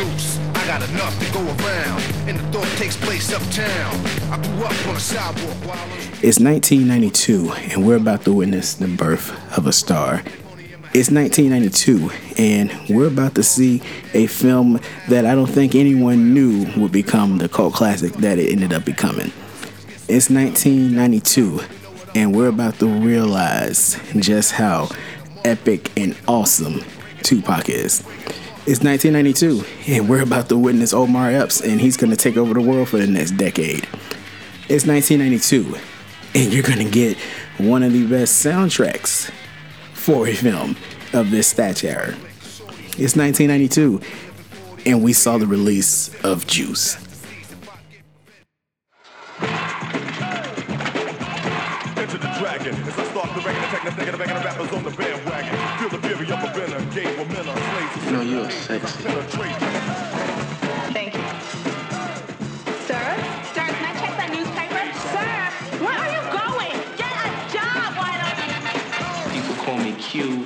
I got enough to go around, and the thought takes place uptown. I grew up on a sidewalk while It's 1992, and we're about to witness the birth of a star. It's 1992, and we're about to see a film that I don't think anyone knew would become the cult classic that it ended up becoming. It's 1992, and we're about to realize just how epic and awesome Tupac is. It's 1992, and we're about to witness Omar Epps, and he's going to take over the world for the next decade. It's 1992, and you're going to get one of the best soundtracks for a film of this stature. It's 1992, and we saw the release of Juice. Enter the dragon as I start the record attack. That's nigga, the rappers on the bandwagon. Feel the fury of a venom. Gave a men are slaves. You know you're sexy. Thank you. Sir? Sir, can I check that newspaper? Sir, where are you going? Get a job, why don't you? People call me Q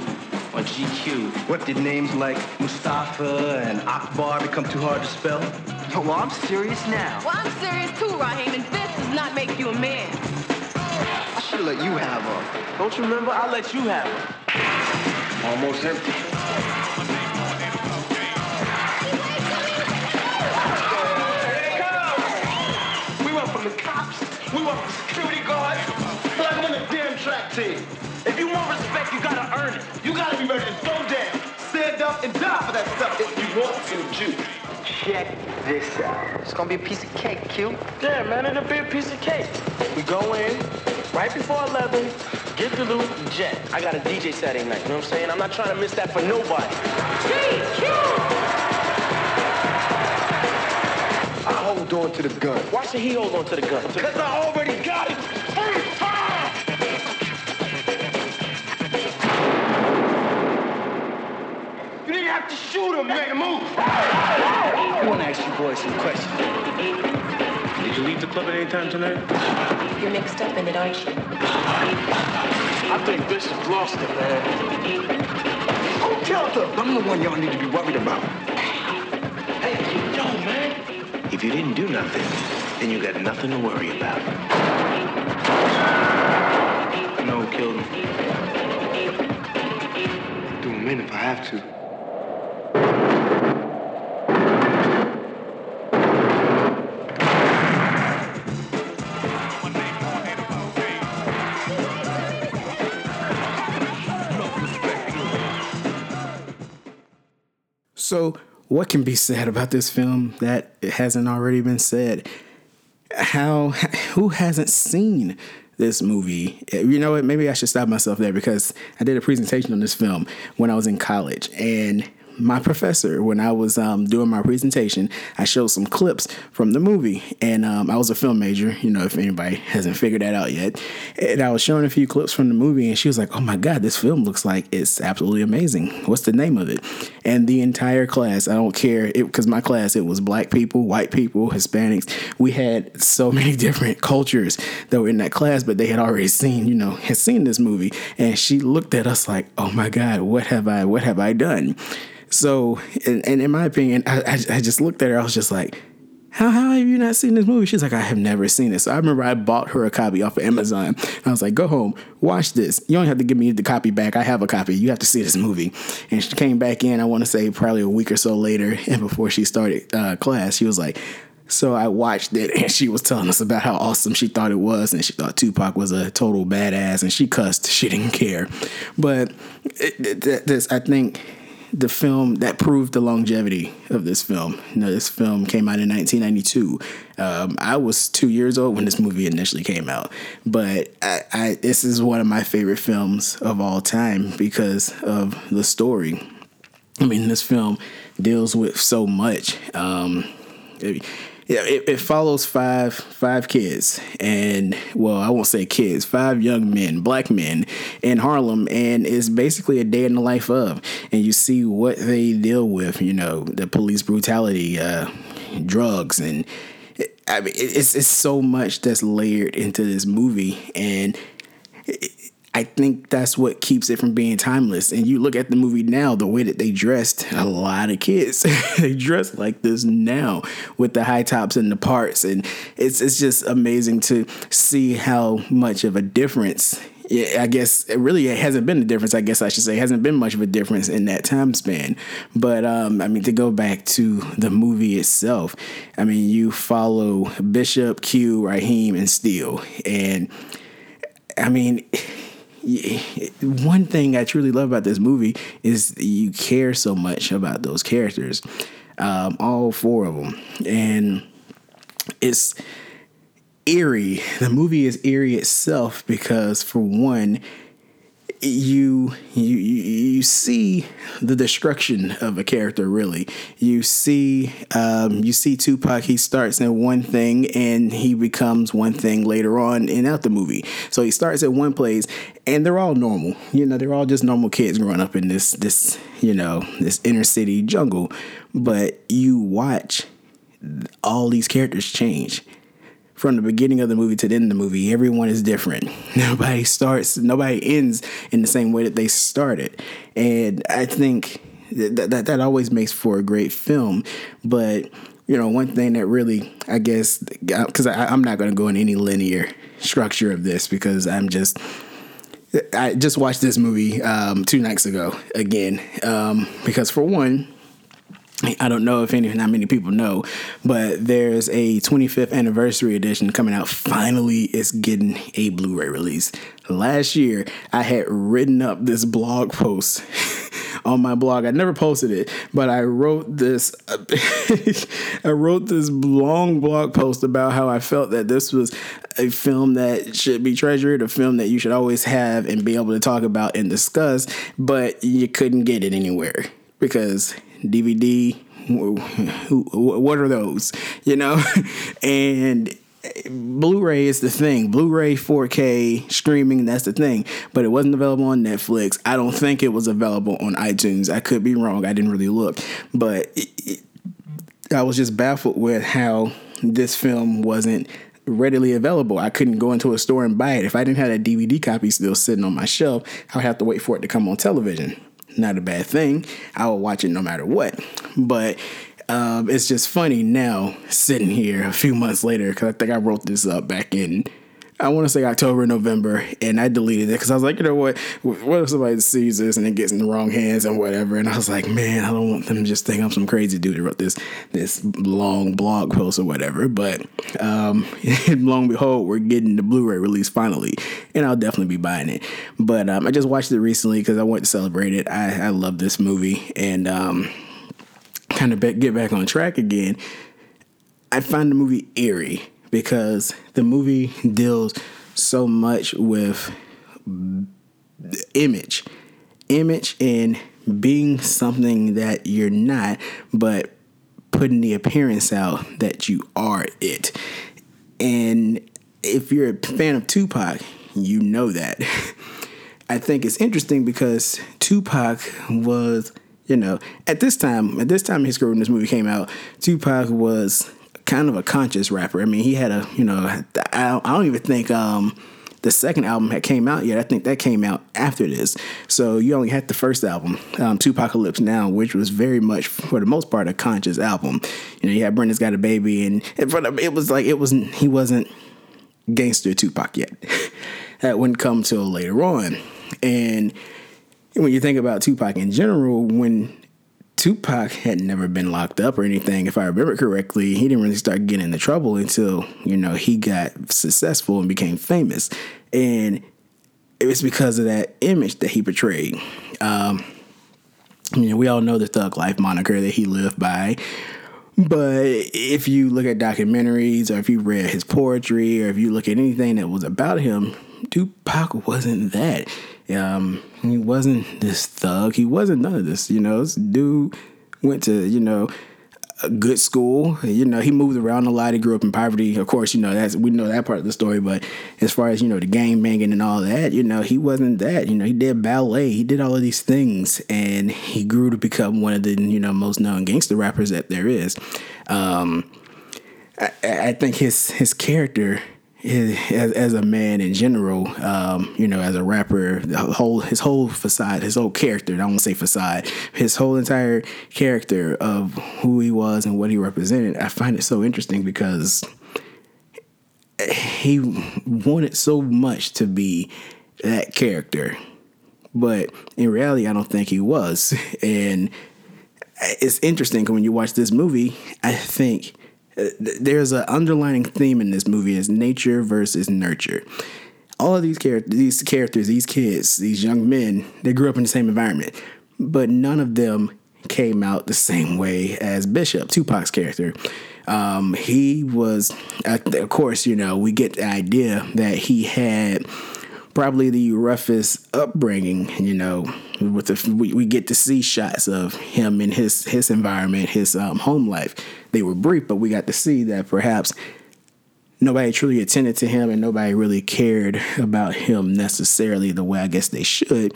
or GQ. What did names like Mustafa and Akbar become too hard to spell? Yo, well, I'm serious now. Well, I'm serious too, Raheem, and this does not make you a man. I should let you have her. Don't you remember? I let you have it. Almost empty. And die for that stuff if you want to, Jew. Check this out. It's gonna be a piece of cake, Q. Yeah, man, it'll be a piece of cake. We go in right before 11, get the loot, and jet. I got a DJ Saturday night, you know what I'm saying? I'm not trying to miss that for nobody. I hold on to the gun. Why should he hold on to the gun? Because I already got it. You to shoot him, man. Move. I want to ask you boys some questions. Did you leave the club at any time tonight? You're mixed up in it, aren't you? I think Bishop lost it, man. Who killed him? I'm the one y'all need to be worried about. Hey, yo, man. If you didn't do nothing, then you got nothing to worry about. So, what can be said about this film that hasn't already been said? How who hasn't seen this movie? You know what? Maybe I should stop myself there because I did a presentation on this film when I was in college, and my professor, when I was um, doing my presentation, I showed some clips from the movie, and um, I was a film major. You know, if anybody hasn't figured that out yet, and I was showing a few clips from the movie, and she was like, "Oh my god, this film looks like it's absolutely amazing. What's the name of it?" And the entire class, I don't care, because my class it was black people, white people, Hispanics. We had so many different cultures that were in that class, but they had already seen, you know, had seen this movie, and she looked at us like, "Oh my god, what have I, what have I done?" So, and, and in my opinion, I, I, I just looked at her. I was just like, how, how have you not seen this movie? She's like, I have never seen it. So I remember I bought her a copy off of Amazon. I was like, go home, watch this. You don't have to give me the copy back. I have a copy. You have to see this movie. And she came back in, I want to say probably a week or so later. And before she started uh, class, she was like, so I watched it and she was telling us about how awesome she thought it was. And she thought Tupac was a total badass and she cussed. She didn't care. But it, it, this, I think the film that proved the longevity of this film. You know, this film came out in 1992. Um, I was two years old when this movie initially came out, but I, I, this is one of my favorite films of all time because of the story. I mean, this film deals with so much. Um, it, yeah, it, it follows five five kids, and well, I won't say kids, five young men, black men in Harlem, and it's basically a day in the life of, and you see what they deal with. You know, the police brutality, uh, drugs, and I mean, it's it's so much that's layered into this movie, and I think that's what keeps it from being timeless. And you look at the movie now, the way that they dressed, a lot of kids they dress like this now with the high tops and the parts, and it's it's just amazing to see how much of a difference. I guess it really hasn't been a difference. I guess I should say it hasn't been much of a difference in that time span. But um, I mean, to go back to the movie itself, I mean, you follow Bishop, Q, Raheem, and Steel, and I mean one thing I truly love about this movie is you care so much about those characters, um, all four of them, and it's eerie. The movie is eerie itself because, for one, you you you see the destruction of a character really. You see um, you see tupac he starts in one thing and he becomes one thing later on in out the movie. So he starts at one place and they're all normal. You know they're all just normal kids growing up in this this you know this inner city jungle. But you watch all these characters change from the beginning of the movie to the end of the movie, everyone is different. Nobody starts, nobody ends in the same way that they started. And I think that that, that always makes for a great film. But, you know, one thing that really, I guess, because I'm not going to go in any linear structure of this because I'm just. I just watched this movie um, two nights ago again um, because for one, I don't know if any, not many people know, but there's a 25th anniversary edition coming out. Finally, it's getting a Blu-ray release. Last year, I had written up this blog post on my blog. I never posted it, but I wrote this. I wrote this long blog post about how I felt that this was a film that should be treasured, a film that you should always have and be able to talk about and discuss, but you couldn't get it anywhere because DVD. What are those? You know, and Blu-ray is the thing. Blu-ray 4K streaming, that's the thing. But it wasn't available on Netflix. I don't think it was available on iTunes. I could be wrong. I didn't really look. But it, it, I was just baffled with how this film wasn't readily available. I couldn't go into a store and buy it. If I didn't have that DVD copy still sitting on my shelf, I would have to wait for it to come on television not a bad thing. I will watch it no matter what. But um, it's just funny now sitting here a few months later because I think I wrote this up back in I want to say October, November, and I deleted it because I was like, you know what? What if somebody sees this and it gets in the wrong hands and whatever? And I was like, man, I don't want them to just think I'm some crazy dude who wrote this this long blog post or whatever. But um, lo and behold, we're getting the Blu-ray release finally, and I'll definitely be buying it. But um, I just watched it recently because I wanted to celebrate it. I, I love this movie and um, kind of get back on track again. I find the movie eerie because the movie deals so much with image, image and being something that you're not, but putting the appearance out that you are it. And if you're a fan of Tupac, you know that. I think it's interesting because Tupac was, you know, at this time, at this time his career when this movie came out, Tupac was kind of a conscious rapper. I mean, he had a, you know, I don't even think um, the second album had came out yet. I think that came out after this. So you only had the first album, um, 2Pacalypse Now, which was very much, for the most part, a conscious album. You know, you had Brenda's Got a Baby, and it was like, it wasn't, he wasn't gangster Tupac yet. that wouldn't come till later on. And when you think about Tupac in general, when Tupac had never been locked up or anything. If I remember correctly, he didn't really start getting into trouble until, you know, he got successful and became famous. And it was because of that image that he portrayed. Um, you know, we all know the thug life moniker that he lived by. But if you look at documentaries or if you read his poetry or if you look at anything that was about him, Tupac wasn't that. Um, he wasn't this thug. He wasn't none of this. You know, this dude went to you know a good school. You know, he moved around a lot. He grew up in poverty. Of course, you know that's we know that part of the story. But as far as you know, the gang banging and all that, you know, he wasn't that. You know, he did ballet. He did all of these things, and he grew to become one of the you know most known gangster rappers that there is. Um, I, I think his his character as, as a man in general, um, you know, as a rapper, the whole his whole facade, his whole character. I to say facade. His whole entire character of who he was and what he represented. I find it so interesting because he wanted so much to be that character, but in reality, I don't think he was. And it's interesting when you watch this movie. I think there's an underlining theme in this movie is nature versus nurture. All of these characters, these characters, these kids, these young men, they grew up in the same environment, but none of them came out the same way as Bishop, Tupac's character. Um, he was, of course, you know, we get the idea that he had probably the roughest upbringing. You know, with the we, we get to see shots of him in his his environment, his um, home life. They were brief, but we got to see that perhaps nobody truly attended to him and nobody really cared about him necessarily the way I guess they should.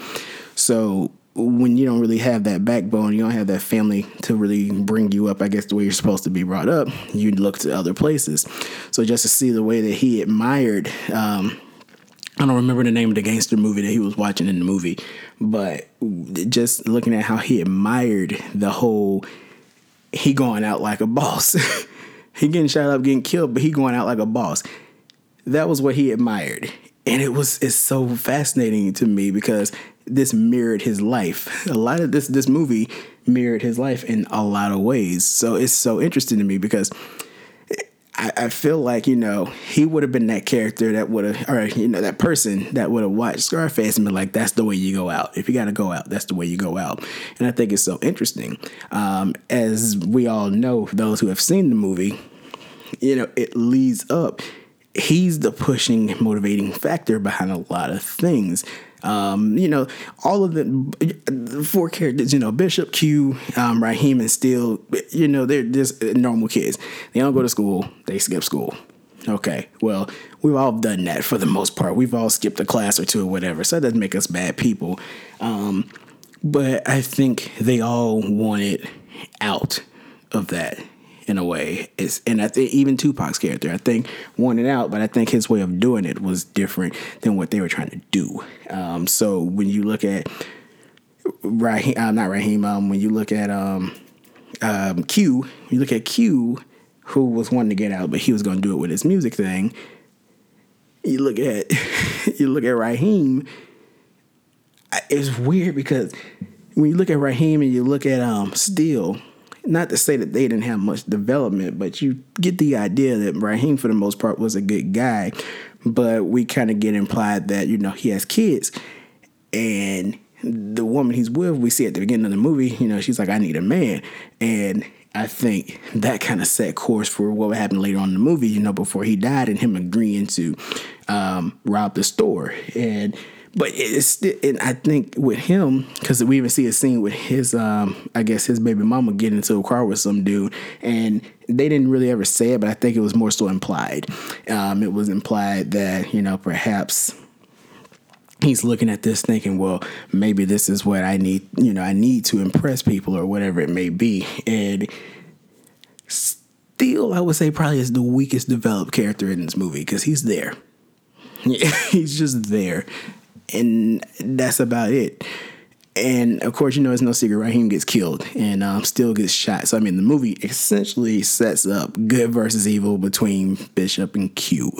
So when you don't really have that backbone, you don't have that family to really bring you up, I guess, the way you're supposed to be brought up, you look to other places. So just to see the way that he admired um, I don't remember the name of the gangster movie that he was watching in the movie, but just looking at how he admired the whole he going out like a boss. he getting shot up, getting killed, but he going out like a boss. That was what he admired. And it was it's so fascinating to me because this mirrored his life. A lot of this this movie mirrored his life in a lot of ways. So it's so interesting to me because I, I feel like you know he would have been that character that would have, or you know that person that would have watched Scarface and been like, "That's the way you go out. If you got to go out, that's the way you go out." And I think it's so interesting. Um, as we all know, those who have seen the movie, you know, it leads up. He's the pushing, motivating factor behind a lot of things. Um, you know, all of the, the, four characters, you know, Bishop, Q, um, Raheem, and Steel, you know, they're just normal kids. They don't go to school, they skip school. Okay, well, we've all done that for the most part. We've all skipped a class or two or whatever, so that doesn't make us bad people. Um, but I think they all wanted out of that in a way. It's, and I think even Tupac's character, I think, wanted out, but I think his way of doing it was different than what they were trying to do. Um, so when you look at Raheem, uh, not Raheem, um, when you look at um, um, Q, you look at Q, who was wanting to get out, but he was going to do it with his music thing. You look at you look at Raheem. It's weird because when you look at Raheem and you look at um Steel, not to say that they didn't have much development, but you get the idea that Raheem, for the most part, was a good guy. But we kind of get implied that, you know, he has kids. And the woman he's with, we see at the beginning of the movie, you know, she's like, I need a man. And I think that kind of set course for what would happen later on in the movie, you know, before he died and him agreeing to um, rob the store. And but it's and I think with him because we even see a scene with his um I guess his baby mama getting into a car with some dude and they didn't really ever say it but I think it was more so implied. Um it was implied that you know perhaps he's looking at this thinking well maybe this is what I need you know I need to impress people or whatever it may be. And still I would say probably is the weakest developed character in this movie because he's there. He's just there and that's about it. And of course, you know it's no secret. Raheem gets killed and um, still gets shot. So I mean, the movie essentially sets up good versus evil between Bishop and Q.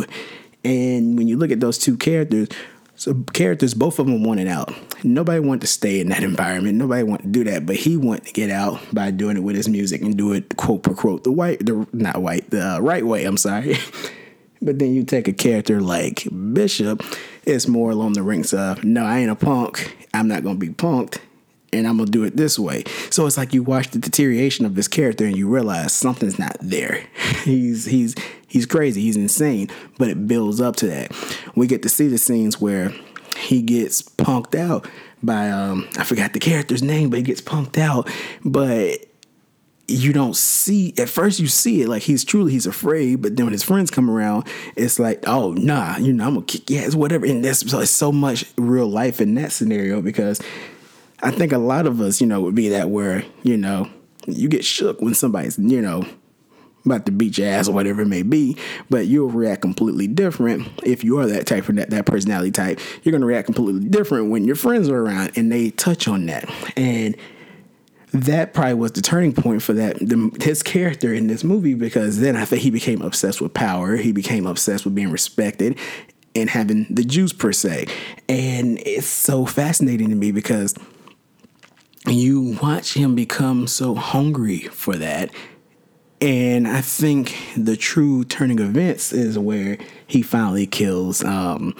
And when you look at those two characters, so characters, both of them wanted out. Nobody wanted to stay in that environment. Nobody wanted to do that, but he wanted to get out by doing it with his music and do it quote per quote the white, the not white, the right way. I'm sorry. but then you take a character like Bishop it's more along the rings of, no, I ain't a punk. I'm not going to be punked. And I'm going to do it this way. So it's like you watch the deterioration of this character and you realize something's not there. he's, he's, he's crazy. He's insane. But it builds up to that. We get to see the scenes where he gets punked out by um I forgot the character's name, but he gets punked out. But you don't see at first you see it like he's truly he's afraid but then when his friends come around it's like oh nah you know i'm gonna kick your ass whatever and that's so, so much real life in that scenario because i think a lot of us you know would be that where you know you get shook when somebody's you know about to beat your ass or whatever it may be, but you'll react completely different if you are that type of that, that personality type. You're gonna react completely different when your friends are around and they touch on that. And that probably was the turning point for that the, his character in this movie because then I think he became obsessed with power. He became obsessed with being respected and having the juice per se. And it's so fascinating to me because you watch him become so hungry for that. And I think the true turning events is where he finally kills um,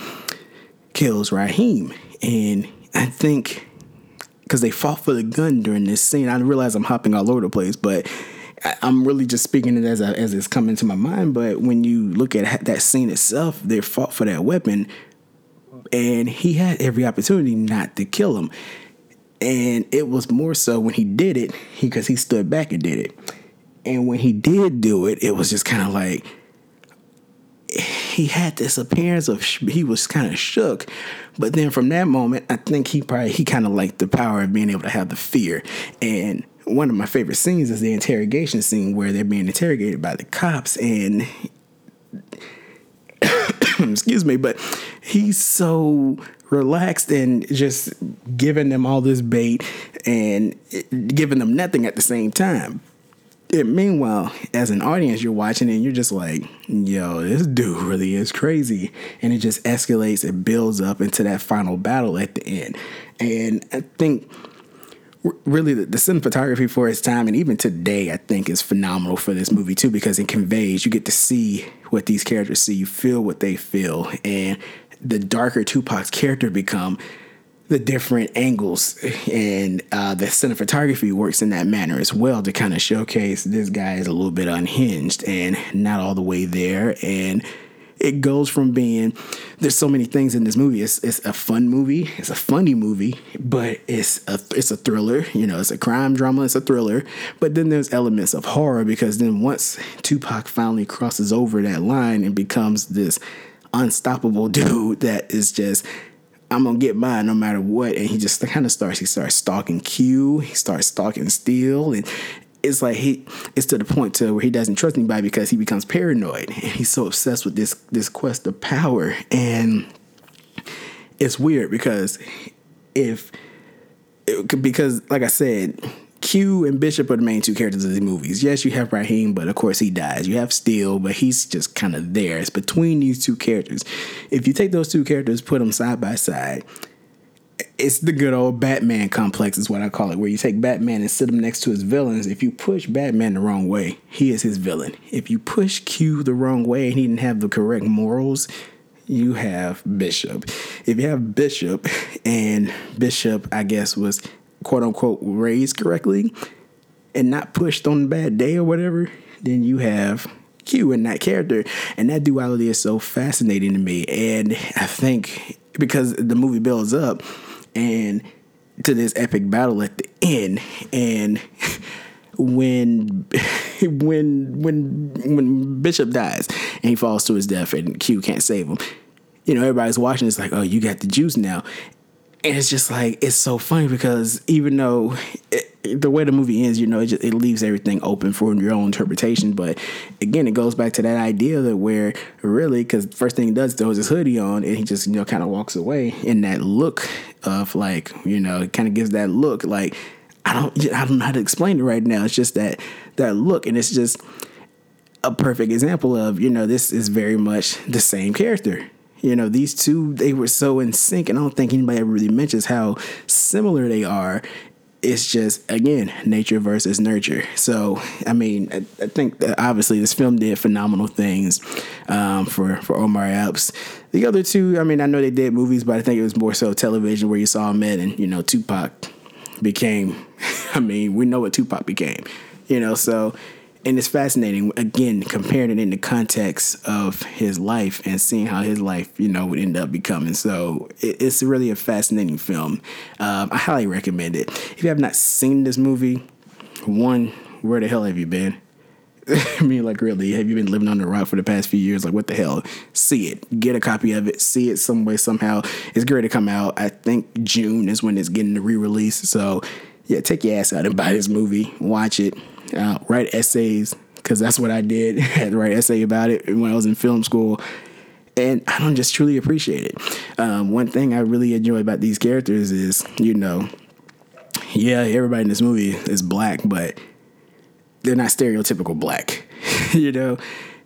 kills Raheem. And I think because they fought for the gun during this scene. I realize I'm hopping all over the place, but I'm really just speaking it as I, as it's coming to my mind. But when you look at that scene itself, they fought for that weapon, and he had every opportunity not to kill him. And it was more so when he did it, because he, he stood back and did it. And when he did do it, it was just kind of like he had this appearance of sh- he was kind of shook. But then from that moment i think he probably he kind of liked the power of being able to have the fear. And one of my favorite scenes is the interrogation scene where they're being interrogated by the cops and excuse me but he's so relaxed and just giving them all this bait and giving them nothing at the same time and meanwhile, as an audience, you're watching it and you're just like, yo, this dude really is crazy. And it just escalates, it builds up into that final battle at the end. And I think really the, the cinematography for its time and even today, I think is phenomenal for this movie too, because it conveys, you get to see what these characters see, you feel what they feel. And the darker Tupac's character become, the different angles and uh, the cinematography works in that manner as well to kind of showcase this guy is a little bit unhinged and not all the way there. And it goes from being there's so many things in this movie. It's, it's a fun movie. It's a funny movie but it's a it's a thriller. You know it's a crime drama it's a thriller. But then there's elements of horror because then once Tupac finally crosses over that line and becomes this unstoppable dude that is just I'm gonna get mine no matter what. And he just kind of starts. He starts stalking Q. He starts stalking Steel, and it's like he. It's to the point to where he doesn't trust anybody because he becomes paranoid, and he's so obsessed with this this quest of power. And it's weird because if it, because like I said, Q and Bishop are the main two characters of the movies. Yes, you have Raheem, but of course he dies. You have Steel, but he's just kind of there. It's between these two characters. If you take those two characters, put them side by side, it's the good old Batman complex, is what I call it, where you take Batman and sit him next to his villains. If you push Batman the wrong way, he is his villain. If you push Q the wrong way and he didn't have the correct morals, you have Bishop. If you have Bishop and Bishop, I guess, was quote unquote raised correctly and not pushed on a bad day or whatever, then you have Q in that character. And that duality is so fascinating to me. And I think because the movie builds up and to this epic battle at the end and when when when when Bishop dies and he falls to his death and Q can't save him. You know, everybody's watching. It's like, oh, you got the juice now, and it's just like it's so funny because even though it, the way the movie ends, you know, it, just, it leaves everything open for your own interpretation. But again, it goes back to that idea that where really, because first thing he does throws his hoodie on and he just you know kind of walks away in that look of like you know, it kind of gives that look like I don't I don't know how to explain it right now. It's just that that look, and it's just a perfect example of you know this is very much the same character you know, these two, they were so in sync, and I don't think anybody ever really mentions how similar they are. It's just, again, nature versus nurture. So, I mean, I, I think obviously this film did phenomenal things um, for, for Omar Epps. The other two, I mean, I know they did movies, but I think it was more so television where you saw in, and, you know, Tupac became, I mean, we know what Tupac became, you know, so and it's fascinating again comparing it in the context of his life and seeing how his life you know would end up becoming so it, it's really a fascinating film um, i highly recommend it if you have not seen this movie one where the hell have you been I mean, like, really, have you been living on the rock for the past few years? Like, what the hell? See it, get a copy of it, see it some way, somehow. It's great to come out. I think June is when it's getting the re release. So, yeah, take your ass out and buy this movie, watch it uh, write essays, because that's what I did. I had to write essay about it when I was in film school. And I don't just truly appreciate it. Um, one thing I really enjoy about these characters is, you know, yeah, everybody in this movie is black, but they're not stereotypical black. you know,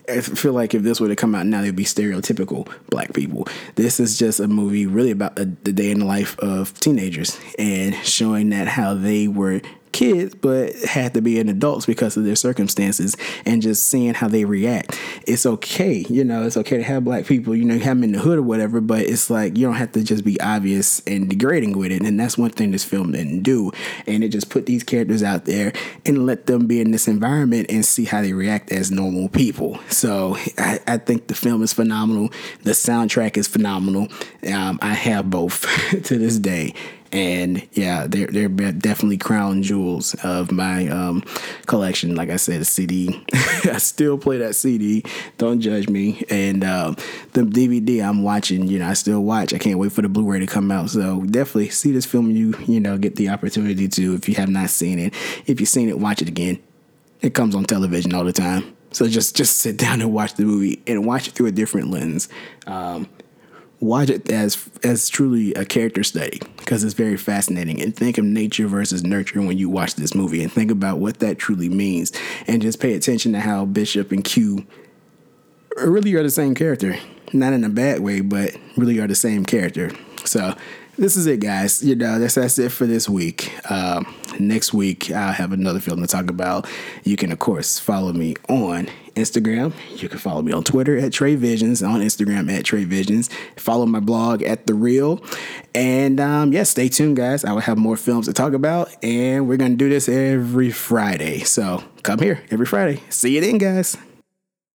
I feel like if this were to come out now, they'd be stereotypical black people. This is just a movie really about the day in the life of teenagers and showing that how they were kids but had to be an adults because of their circumstances and just seeing how they react. It's okay you know it's okay to have black people you know have them in the hood or whatever but it's like you don't have to just be obvious and degrading with it and that's one thing this film didn't do. And it just put these characters out there and let them be in this environment and see how they react as normal people. So i, I think the film is phenomenal. The soundtrack is phenomenal. Um, i have both to this day and yeah, they're they're definitely crown jewels of my um, collection. Like I said, CD. I still play that CD. Don't judge me. And um, the DVD I'm watching, you know, I still watch. I can't wait for the Blu-ray to come out. So definitely see this film. You you know get the opportunity to if you have not seen it. If you've seen it, watch it again. It comes on television all the time. So just just sit down and watch the movie and watch it through a different lens. Um, watch it as as truly a character study because it's very fascinating and think of nature versus nurture when you watch this movie and think about what that truly means and just pay attention to how Bishop and Q really are the same character not in a bad way but really are the same character so this is it, guys. You know, that's that's it for this week. Um, next week, I'll have another film to talk about. You can, of course, follow me on Instagram. You can follow me on Twitter at Trey Visions, on Instagram at Trey Visions. Follow my blog at The Reel. And um, yeah, stay tuned, guys. I will have more films to talk about, and we're going to do this every Friday. So come here every Friday. See you then, guys.